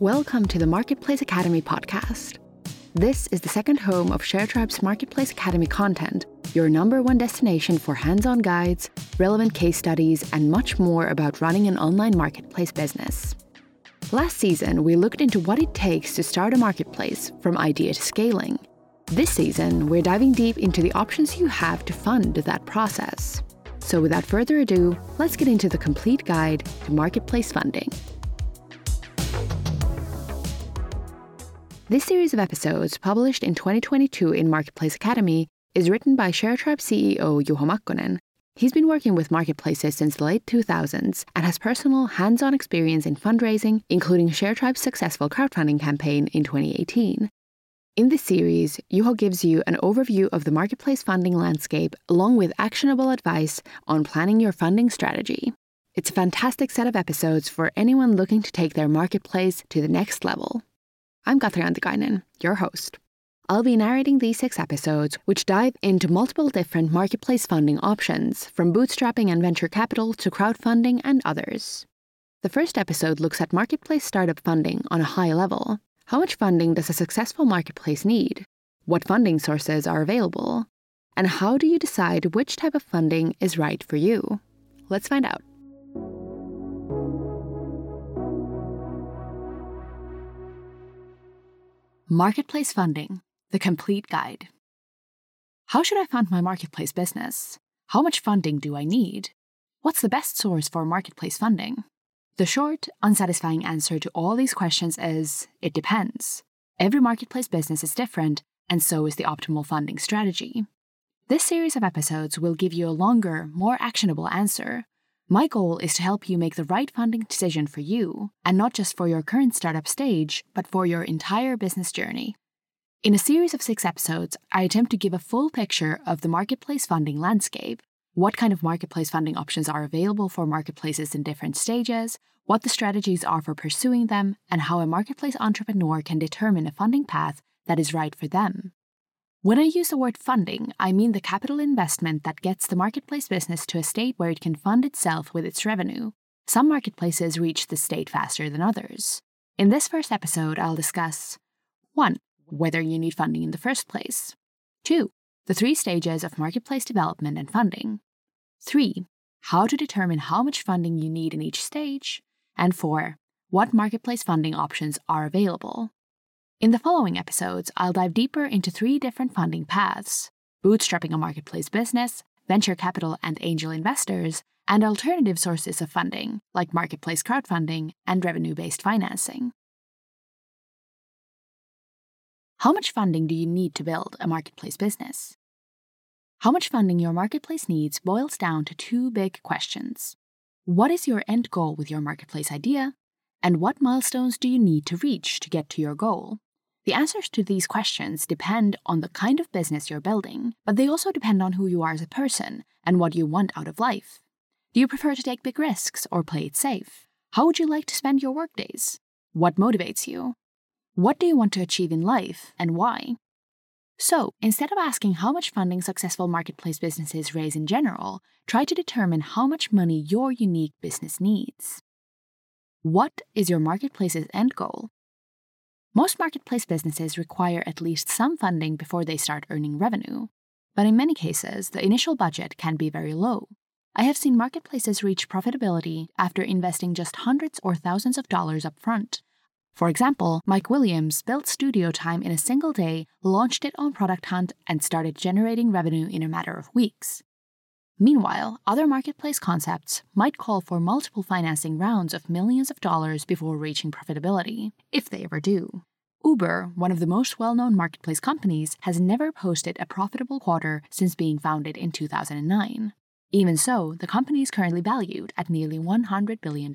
Welcome to the Marketplace Academy podcast. This is the second home of ShareTribe's Marketplace Academy content, your number one destination for hands on guides, relevant case studies, and much more about running an online marketplace business. Last season, we looked into what it takes to start a marketplace from idea to scaling. This season, we're diving deep into the options you have to fund that process. So, without further ado, let's get into the complete guide to marketplace funding. This series of episodes, published in 2022 in Marketplace Academy, is written by ShareTribe CEO Juho Makkonen. He's been working with marketplaces since the late 2000s and has personal, hands on experience in fundraising, including ShareTribe's successful crowdfunding campaign in 2018. In this series, Juho gives you an overview of the marketplace funding landscape along with actionable advice on planning your funding strategy. It's a fantastic set of episodes for anyone looking to take their marketplace to the next level. I'm Katri Antikainen, your host. I'll be narrating these six episodes, which dive into multiple different marketplace funding options, from bootstrapping and venture capital to crowdfunding and others. The first episode looks at marketplace startup funding on a high level. How much funding does a successful marketplace need? What funding sources are available? And how do you decide which type of funding is right for you? Let's find out. Marketplace Funding The Complete Guide. How should I fund my marketplace business? How much funding do I need? What's the best source for marketplace funding? The short, unsatisfying answer to all these questions is it depends. Every marketplace business is different, and so is the optimal funding strategy. This series of episodes will give you a longer, more actionable answer my goal is to help you make the right funding decision for you, and not just for your current startup stage, but for your entire business journey. In a series of six episodes, I attempt to give a full picture of the marketplace funding landscape, what kind of marketplace funding options are available for marketplaces in different stages, what the strategies are for pursuing them, and how a marketplace entrepreneur can determine a funding path that is right for them. When I use the word funding, I mean the capital investment that gets the marketplace business to a state where it can fund itself with its revenue. Some marketplaces reach this state faster than others. In this first episode, I'll discuss 1. Whether you need funding in the first place, 2. The three stages of marketplace development and funding, 3. How to determine how much funding you need in each stage, and 4. What marketplace funding options are available. In the following episodes, I'll dive deeper into three different funding paths bootstrapping a marketplace business, venture capital and angel investors, and alternative sources of funding, like marketplace crowdfunding and revenue based financing. How much funding do you need to build a marketplace business? How much funding your marketplace needs boils down to two big questions. What is your end goal with your marketplace idea? And what milestones do you need to reach to get to your goal? The answers to these questions depend on the kind of business you're building, but they also depend on who you are as a person and what you want out of life. Do you prefer to take big risks or play it safe? How would you like to spend your workdays? What motivates you? What do you want to achieve in life and why? So, instead of asking how much funding successful marketplace businesses raise in general, try to determine how much money your unique business needs. What is your marketplace's end goal? Most marketplace businesses require at least some funding before they start earning revenue, but in many cases, the initial budget can be very low. I have seen marketplaces reach profitability after investing just hundreds or thousands of dollars up front. For example, Mike Williams built Studio Time in a single day, launched it on Product Hunt, and started generating revenue in a matter of weeks. Meanwhile, other marketplace concepts might call for multiple financing rounds of millions of dollars before reaching profitability, if they ever do. Uber, one of the most well known marketplace companies, has never posted a profitable quarter since being founded in 2009. Even so, the company is currently valued at nearly $100 billion.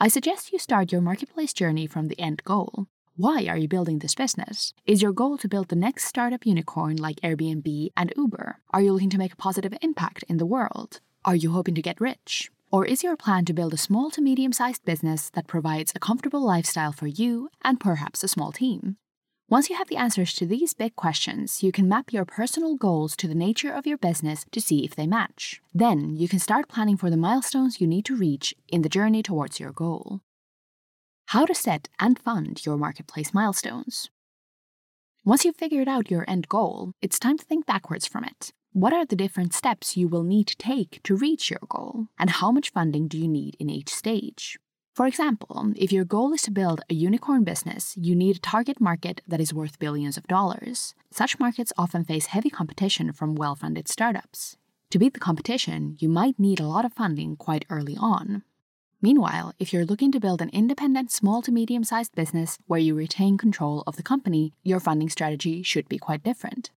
I suggest you start your marketplace journey from the end goal, why are you building this business? Is your goal to build the next startup unicorn like Airbnb and Uber? Are you looking to make a positive impact in the world? Are you hoping to get rich? Or is your plan to build a small to medium sized business that provides a comfortable lifestyle for you and perhaps a small team? Once you have the answers to these big questions, you can map your personal goals to the nature of your business to see if they match. Then you can start planning for the milestones you need to reach in the journey towards your goal. How to set and fund your marketplace milestones. Once you've figured out your end goal, it's time to think backwards from it. What are the different steps you will need to take to reach your goal? And how much funding do you need in each stage? For example, if your goal is to build a unicorn business, you need a target market that is worth billions of dollars. Such markets often face heavy competition from well funded startups. To beat the competition, you might need a lot of funding quite early on. Meanwhile, if you're looking to build an independent small to medium sized business where you retain control of the company, your funding strategy should be quite different.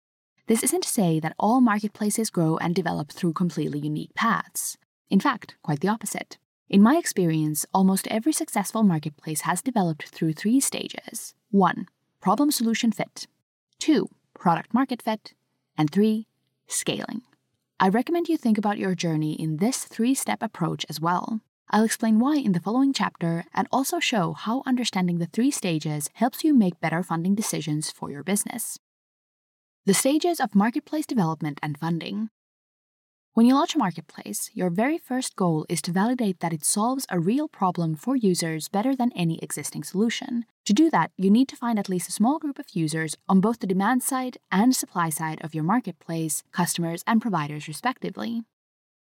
This isn't to say that all marketplaces grow and develop through completely unique paths. In fact, quite the opposite. In my experience, almost every successful marketplace has developed through three stages 1. Problem solution fit, 2. Product market fit, and 3. Scaling. I recommend you think about your journey in this three step approach as well. I'll explain why in the following chapter and also show how understanding the three stages helps you make better funding decisions for your business. The stages of marketplace development and funding. When you launch a marketplace, your very first goal is to validate that it solves a real problem for users better than any existing solution. To do that, you need to find at least a small group of users on both the demand side and supply side of your marketplace, customers and providers, respectively.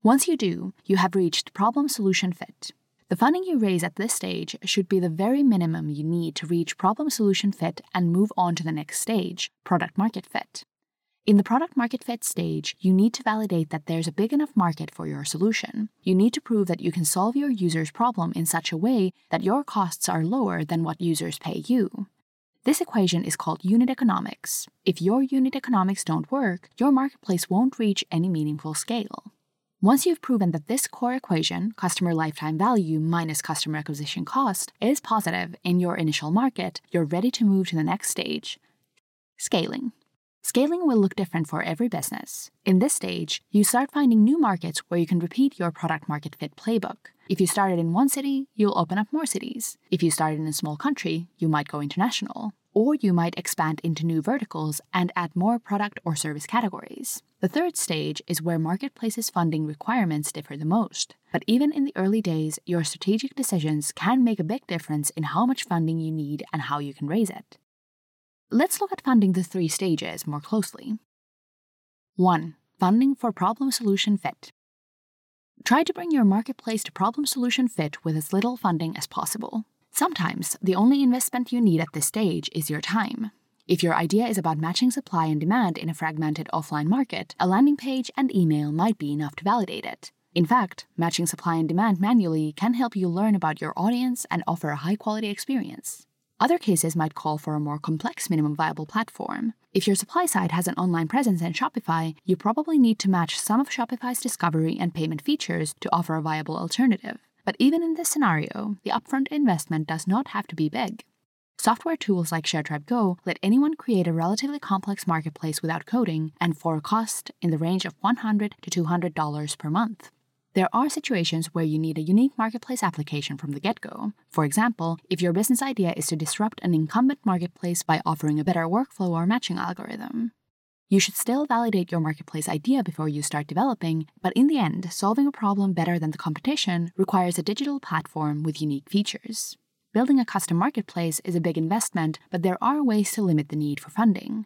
Once you do, you have reached problem solution fit. The funding you raise at this stage should be the very minimum you need to reach problem solution fit and move on to the next stage, product market fit. In the product market fit stage, you need to validate that there's a big enough market for your solution. You need to prove that you can solve your user's problem in such a way that your costs are lower than what users pay you. This equation is called unit economics. If your unit economics don't work, your marketplace won't reach any meaningful scale. Once you've proven that this core equation, customer lifetime value minus customer acquisition cost, is positive in your initial market, you're ready to move to the next stage scaling. Scaling will look different for every business. In this stage, you start finding new markets where you can repeat your product market fit playbook. If you started in one city, you'll open up more cities. If you started in a small country, you might go international. Or you might expand into new verticals and add more product or service categories. The third stage is where marketplaces funding requirements differ the most. But even in the early days, your strategic decisions can make a big difference in how much funding you need and how you can raise it. Let's look at funding the three stages more closely. 1. Funding for problem solution fit. Try to bring your marketplace to problem solution fit with as little funding as possible. Sometimes, the only investment you need at this stage is your time. If your idea is about matching supply and demand in a fragmented offline market, a landing page and email might be enough to validate it. In fact, matching supply and demand manually can help you learn about your audience and offer a high quality experience. Other cases might call for a more complex minimum viable platform. If your supply side has an online presence in Shopify, you probably need to match some of Shopify's discovery and payment features to offer a viable alternative. But even in this scenario, the upfront investment does not have to be big. Software tools like ShareTribe Go let anyone create a relatively complex marketplace without coding and for a cost in the range of 100 to $200 per month. There are situations where you need a unique marketplace application from the get go. For example, if your business idea is to disrupt an incumbent marketplace by offering a better workflow or matching algorithm. You should still validate your marketplace idea before you start developing, but in the end, solving a problem better than the competition requires a digital platform with unique features. Building a custom marketplace is a big investment, but there are ways to limit the need for funding.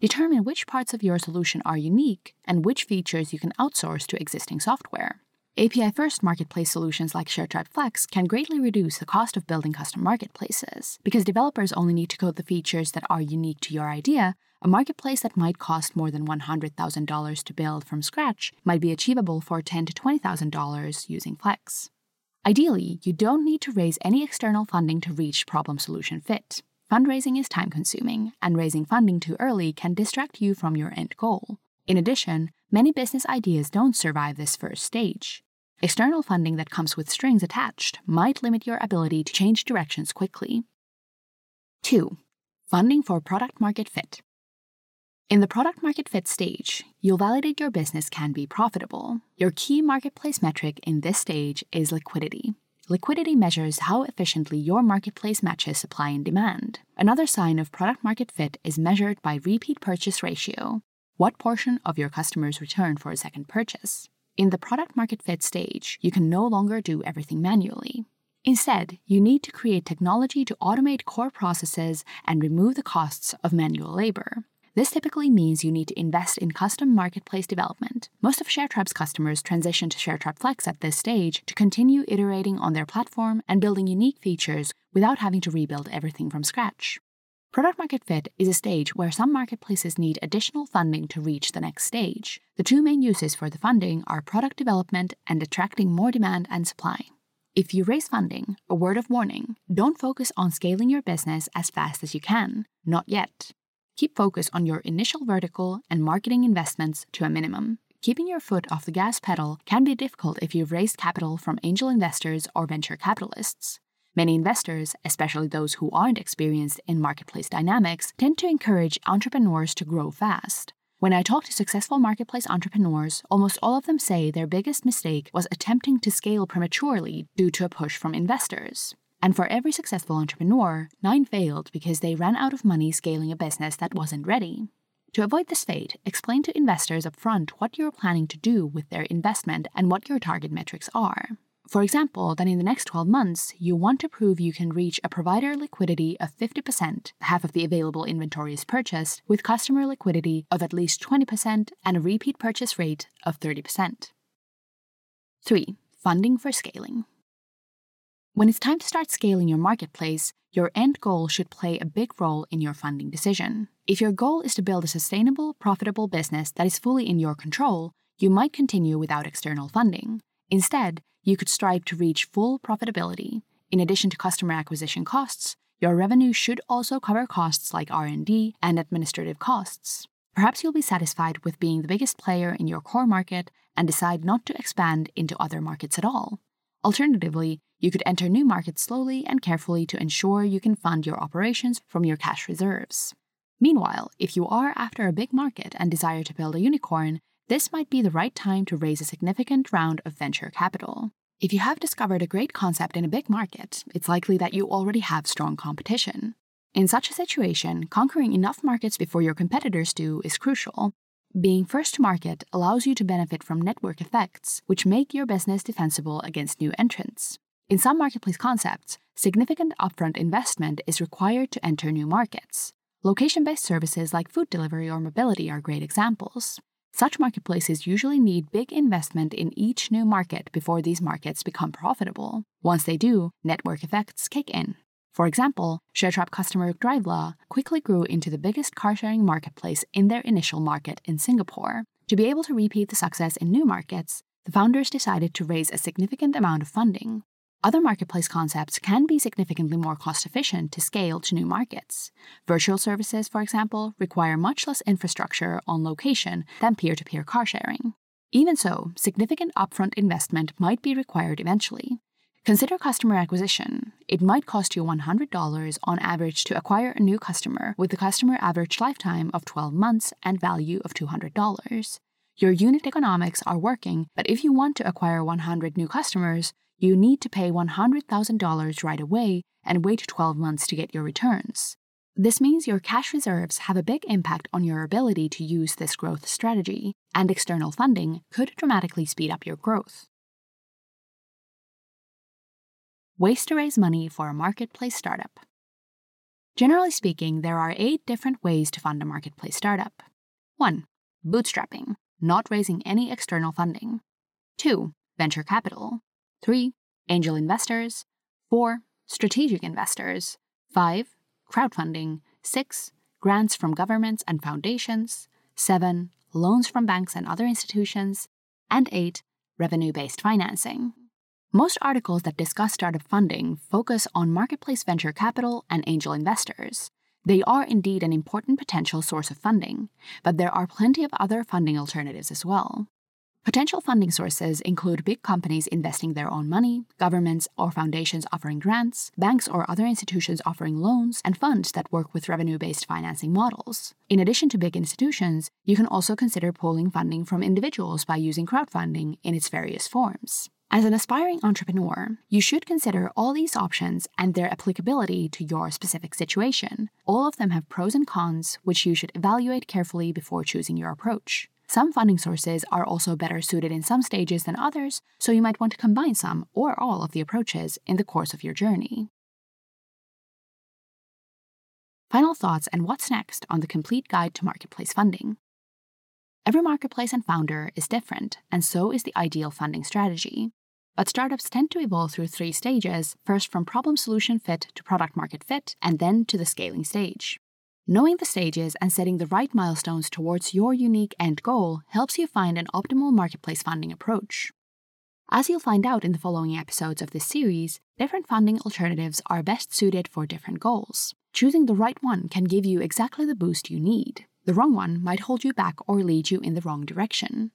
Determine which parts of your solution are unique and which features you can outsource to existing software. API first marketplace solutions like ShareTribe Flex can greatly reduce the cost of building custom marketplaces. Because developers only need to code the features that are unique to your idea, a marketplace that might cost more than $100,000 to build from scratch might be achievable for $10,000 to $20,000 using Flex. Ideally, you don't need to raise any external funding to reach problem solution fit. Fundraising is time consuming, and raising funding too early can distract you from your end goal. In addition, many business ideas don't survive this first stage. External funding that comes with strings attached might limit your ability to change directions quickly. 2. Funding for product market fit. In the product market fit stage, you'll validate your business can be profitable. Your key marketplace metric in this stage is liquidity. Liquidity measures how efficiently your marketplace matches supply and demand. Another sign of product market fit is measured by repeat purchase ratio. What portion of your customers return for a second purchase? In the product market fit stage, you can no longer do everything manually. Instead, you need to create technology to automate core processes and remove the costs of manual labor. This typically means you need to invest in custom marketplace development. Most of ShareTribe's customers transition to ShareTribe Flex at this stage to continue iterating on their platform and building unique features without having to rebuild everything from scratch. Product market fit is a stage where some marketplaces need additional funding to reach the next stage. The two main uses for the funding are product development and attracting more demand and supply. If you raise funding, a word of warning don't focus on scaling your business as fast as you can. Not yet. Keep focus on your initial vertical and marketing investments to a minimum. Keeping your foot off the gas pedal can be difficult if you've raised capital from angel investors or venture capitalists. Many investors, especially those who aren't experienced in marketplace dynamics, tend to encourage entrepreneurs to grow fast. When I talk to successful marketplace entrepreneurs, almost all of them say their biggest mistake was attempting to scale prematurely due to a push from investors. And for every successful entrepreneur, nine failed because they ran out of money scaling a business that wasn't ready. To avoid this fate, explain to investors upfront what you're planning to do with their investment and what your target metrics are. For example, that in the next 12 months, you want to prove you can reach a provider liquidity of 50%, half of the available inventory is purchased, with customer liquidity of at least 20% and a repeat purchase rate of 30%. 3. Funding for scaling. When it's time to start scaling your marketplace, your end goal should play a big role in your funding decision. If your goal is to build a sustainable, profitable business that is fully in your control, you might continue without external funding. Instead, you could strive to reach full profitability. In addition to customer acquisition costs, your revenue should also cover costs like R&D and administrative costs. Perhaps you'll be satisfied with being the biggest player in your core market and decide not to expand into other markets at all. Alternatively, you could enter new markets slowly and carefully to ensure you can fund your operations from your cash reserves. Meanwhile, if you are after a big market and desire to build a unicorn, this might be the right time to raise a significant round of venture capital. If you have discovered a great concept in a big market, it's likely that you already have strong competition. In such a situation, conquering enough markets before your competitors do is crucial. Being first to market allows you to benefit from network effects, which make your business defensible against new entrants. In some marketplace concepts, significant upfront investment is required to enter new markets. Location based services like food delivery or mobility are great examples. Such marketplaces usually need big investment in each new market before these markets become profitable. Once they do, network effects kick in. For example, ShareTribe customer Drivelah quickly grew into the biggest car sharing marketplace in their initial market in Singapore. To be able to repeat the success in new markets, the founders decided to raise a significant amount of funding. Other marketplace concepts can be significantly more cost efficient to scale to new markets. Virtual services, for example, require much less infrastructure on location than peer to peer car sharing. Even so, significant upfront investment might be required eventually. Consider customer acquisition. It might cost you $100 on average to acquire a new customer with a customer average lifetime of 12 months and value of $200. Your unit economics are working, but if you want to acquire 100 new customers, you need to pay $100,000 right away and wait 12 months to get your returns. This means your cash reserves have a big impact on your ability to use this growth strategy, and external funding could dramatically speed up your growth. Ways to raise money for a marketplace startup. Generally speaking, there are eight different ways to fund a marketplace startup. 1. Bootstrapping, not raising any external funding. 2. Venture capital, 3. Angel investors. 4. Strategic investors. 5. Crowdfunding. 6. Grants from governments and foundations. 7. Loans from banks and other institutions. And 8. Revenue based financing. Most articles that discuss startup funding focus on marketplace venture capital and angel investors. They are indeed an important potential source of funding, but there are plenty of other funding alternatives as well. Potential funding sources include big companies investing their own money, governments or foundations offering grants, banks or other institutions offering loans, and funds that work with revenue based financing models. In addition to big institutions, you can also consider pooling funding from individuals by using crowdfunding in its various forms. As an aspiring entrepreneur, you should consider all these options and their applicability to your specific situation. All of them have pros and cons, which you should evaluate carefully before choosing your approach. Some funding sources are also better suited in some stages than others, so you might want to combine some or all of the approaches in the course of your journey. Final thoughts and what's next on the complete guide to marketplace funding. Every marketplace and founder is different, and so is the ideal funding strategy. But startups tend to evolve through three stages first from problem solution fit to product market fit, and then to the scaling stage. Knowing the stages and setting the right milestones towards your unique end goal helps you find an optimal marketplace funding approach. As you'll find out in the following episodes of this series, different funding alternatives are best suited for different goals. Choosing the right one can give you exactly the boost you need. The wrong one might hold you back or lead you in the wrong direction.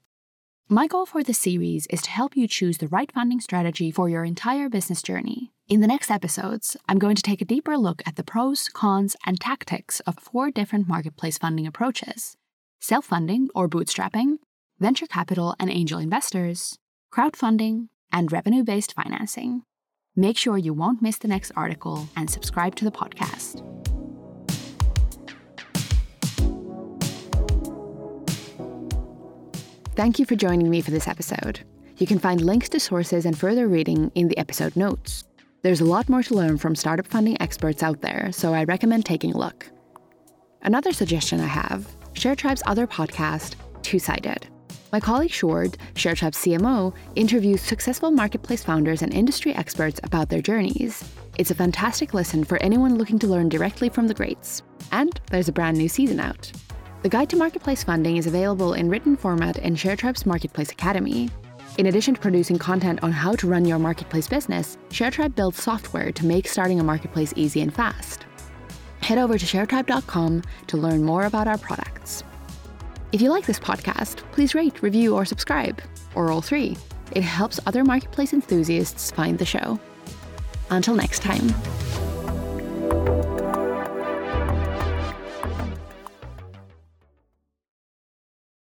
My goal for this series is to help you choose the right funding strategy for your entire business journey. In the next episodes, I'm going to take a deeper look at the pros, cons, and tactics of four different marketplace funding approaches self funding or bootstrapping, venture capital and angel investors, crowdfunding, and revenue based financing. Make sure you won't miss the next article and subscribe to the podcast. Thank you for joining me for this episode. You can find links to sources and further reading in the episode notes. There's a lot more to learn from startup funding experts out there, so I recommend taking a look. Another suggestion I have ShareTribe's other podcast, Two Sided. My colleague Sjoerd, ShareTribe's CMO, interviews successful marketplace founders and industry experts about their journeys. It's a fantastic listen for anyone looking to learn directly from the greats. And there's a brand new season out. The Guide to Marketplace Funding is available in written format in ShareTribe's Marketplace Academy. In addition to producing content on how to run your marketplace business, ShareTribe builds software to make starting a marketplace easy and fast. Head over to sharetribe.com to learn more about our products. If you like this podcast, please rate, review, or subscribe, or all three. It helps other marketplace enthusiasts find the show. Until next time.